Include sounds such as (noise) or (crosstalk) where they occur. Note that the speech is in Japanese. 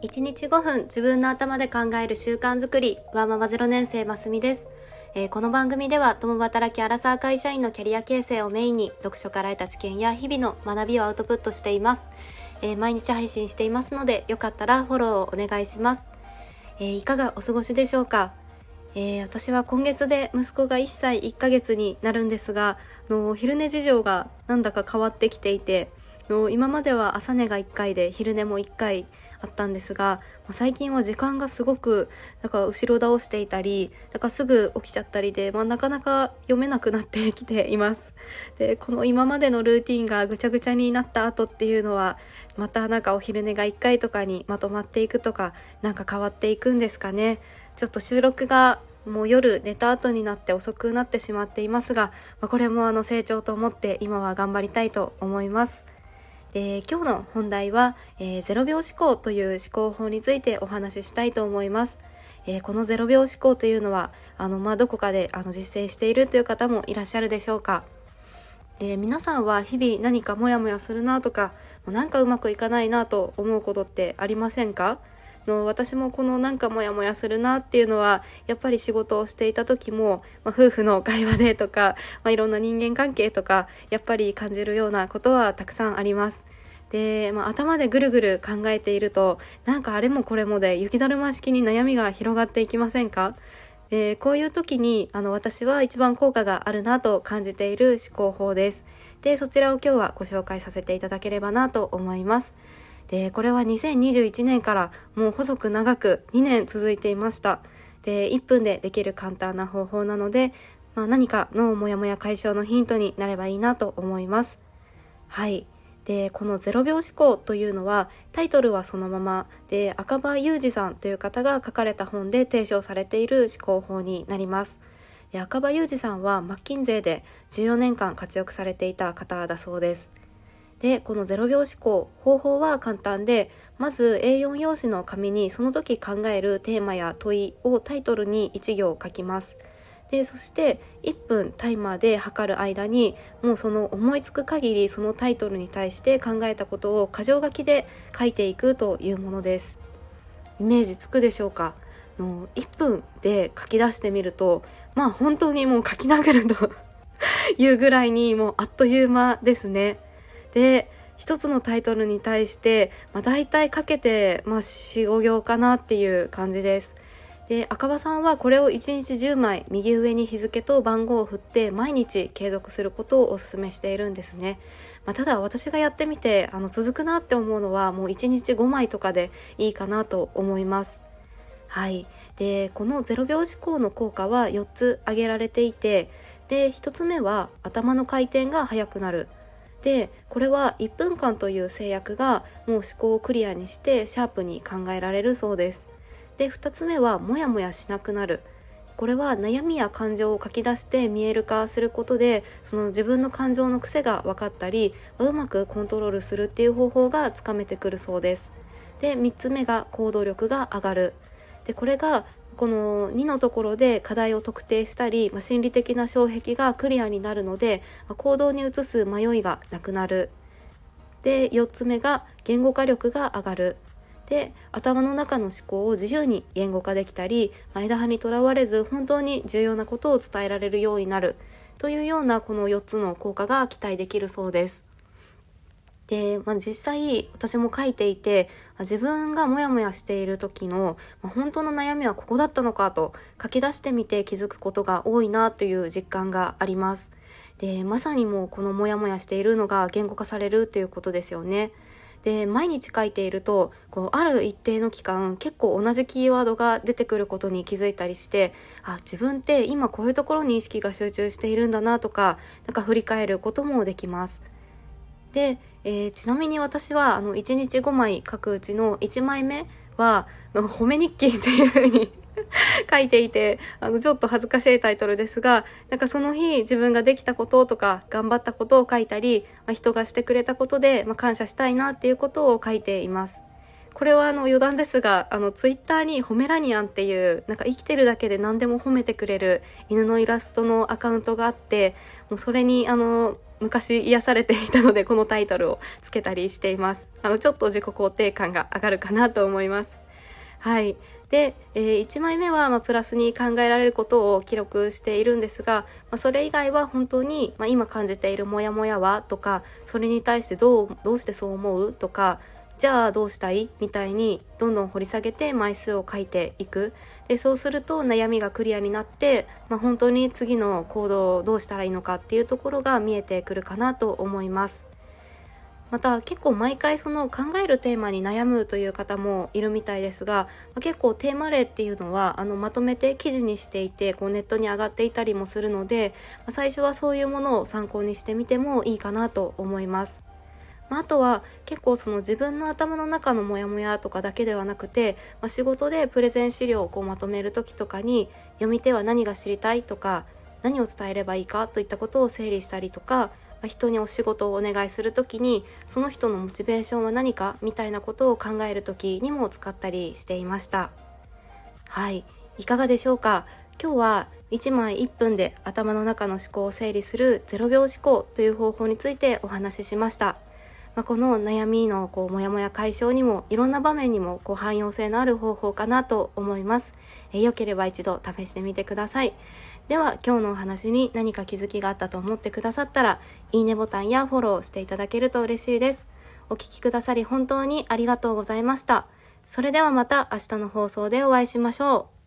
1日5分自分の頭で考える習慣づくり。ワーママ0年生ますみです、えー、この番組では共働きアラサー会社員のキャリア形成をメインに読書から得た知見や日々の学びをアウトプットしています、えー、毎日配信していますのでよかったらフォローをお願いします、えー、いかがお過ごしでしょうか？えー、私は今月で息子が1歳1ヶ月になるんですがの昼寝事情がなんだか変わってきていての今までは朝寝が1回で昼寝も1回。あったんですが最近は時間がすごくだか後ろ倒していたりだからすぐ起きちゃったりで、まあ、なかなか読めなくなってきていますでこの今までのルーティンがぐちゃぐちゃになった後っていうのはまたなんかお昼寝が1回とかにまとまっていくとかなんか変わっていくんですかねちょっと収録がもう夜寝た後になって遅くなってしまっていますが、まあ、これもあの成長と思って今は頑張りたいと思います。で今日の本題は、えー、0秒思考という思考法についてお話ししたいと思います。えー、この0秒思考というのはあの、まあ、どこかであの実践しているという方もいらっしゃるでしょうか。で皆さんは日々何かモヤモヤするなとかなんかうまくいかないなと思うことってありませんか？の私もこのなんかモヤモヤするなっていうのはやっぱり仕事をしていた時も、まあ、夫婦の会話でとか、(laughs) まあ、いろんな人間関係とかやっぱり感じるようなことはたくさんあります。で、まあ、頭でぐるぐる考えているとなんかあれもこれもで雪だるま式に悩みが広がっていきませんか？えー、こういう時にあの私は一番効果があるなと感じている思考法です。でそちらを今日はご紹介させていただければなと思います。でこれは2021年からもう細く長く2年続いていました。で1分でできる簡単な方法なので、まあ、何かのモヤモヤ解消のヒントになればいいなと思います。はい。でこの0秒思考というのはタイトルはそのままで赤羽裕二さんという方が書かれた本で提唱されている思考法になります。赤羽裕二さんはマッキンゼーで14年間活躍されていた方だそうです。でこの0秒思考方法は簡単でまず A4 用紙の紙にその時考えるテーマや問いをタイトルに1行書きます。でそして1分タイマーで測る間にもうその思いつく限りそのタイトルに対して考えたことを箇条書きで書いていくというものです。イメージつくでしょうか？の1分で書き出してみるとまあ本当にもう書き殴ると (laughs) いうぐらいにもうあっという間ですね。で一つのタイトルに対して、まあ、大体かけて、まあ、45行かなっていう感じです。で赤羽さんはこれを1日10枚右上に日付と番号を振って毎日継続することをお勧めしているんですね、まあ、ただ私がやってみてあの続くなって思うのはもう1日5枚とかでいいかなと思います。はい。でこの0秒思考の効果は4つ挙げられていてで1つ目は頭の回転が速くなる。でこれは1分間という制約がもう思考をクリアにしてシャープに考えられるそうです。で2つ目はモヤモヤしなくなる。これは悩みや感情を書き出して見える化することでその自分の感情の癖が分かったりうまくコントロールするっていう方法がつかめてくるそうです。で3つ目が行動力が上がる。でこれがこの2のところで課題を特定したり、まあ、心理的な障壁がクリアになるので、まあ、行動に移す迷いがなくなる。で4つ目が言語化力が上がる。で頭の中の思考を自由に言語化できたり間葉にとらわれず本当に重要なことを伝えられるようになる。というようなこの4つの効果が期待できるそうです。で、まあ、実際私も書いていて自分がモヤモヤしている時の、ま、本当の悩みはここだったのかと書き出してみて気づくことが多いなという実感があります。でまさにもうこのモヤモヤしているのが言語化されるということですよね。で毎日書いているとこうある一定の期間結構同じキーワードが出てくることに気づいたりしてあ自分って今こういうところに意識が集中しているんだなとかなんか振り返ることもできます。で、えー、ちなみに私はあの1日5枚書くうちの1枚目はの褒め日記っていうふうに (laughs) 書いていてあのちょっと恥ずかしいタイトルですがなんかその日自分ができたこととか頑張ったことを書いたり、まあ、人がしてくれたことで、まあ、感謝したいなっていうことを書いています。これはあの余談ですがあのツイッターにホメラニアンっていうなんか生きてるだけで何でも褒めてくれる犬のイラストのアカウントがあってもうそれにあの昔癒されていたのでこのタイトルをつけたりしています。あのちょっと自己肯定感が上がるかなと思います。はい。で、えー、1枚目は、まあ、プラスに考えられることを記録しているんですが、まあ、それ以外は本当に、まあ、今感じているモヤモヤはとかそれに対してどうどうしてそう思うとかじゃあどうしたい？みたいにどんどん掘り下げて枚数を書いていくでそうすると悩みがクリアになって、まあ、本当に次の行動をどうしたらいいのかっていうところが見えてくるかなと思います。また結構毎回その考えるテーマに悩むという方もいるみたいですが結構テーマ例っていうのはあのまとめて記事にしていてこうネットに上がっていたりもするので最初はそういうものを参考にしてみてもいいかなと思います。まあ、あとは結構その自分の頭の中のモヤモヤとかだけではなくて、まあ、仕事でプレゼン資料をこうまとめる時とかに読み手は何が知りたいとか何を伝えればいいかといったことを整理したりとか、まあ、人にお仕事をお願いする時にその人のモチベーションは何かみたいなことを考える時にも使ったりしていました。はい。いかがでしょうか？今日は1枚1分で頭の中の思考を整理する0秒思考という方法についてお話ししました。まあ、この悩みのこうモヤモヤ解消にもいろんな場面にもこう汎用性のある方法かなと思います。えよければ一度試してみてください。では今日のお話に何か気づきがあったと思ってくださったらいいねボタンやフォローしていただけると嬉しいです。お聴きくださり本当にありがとうございました。それではまた明日の放送でお会いしましょう。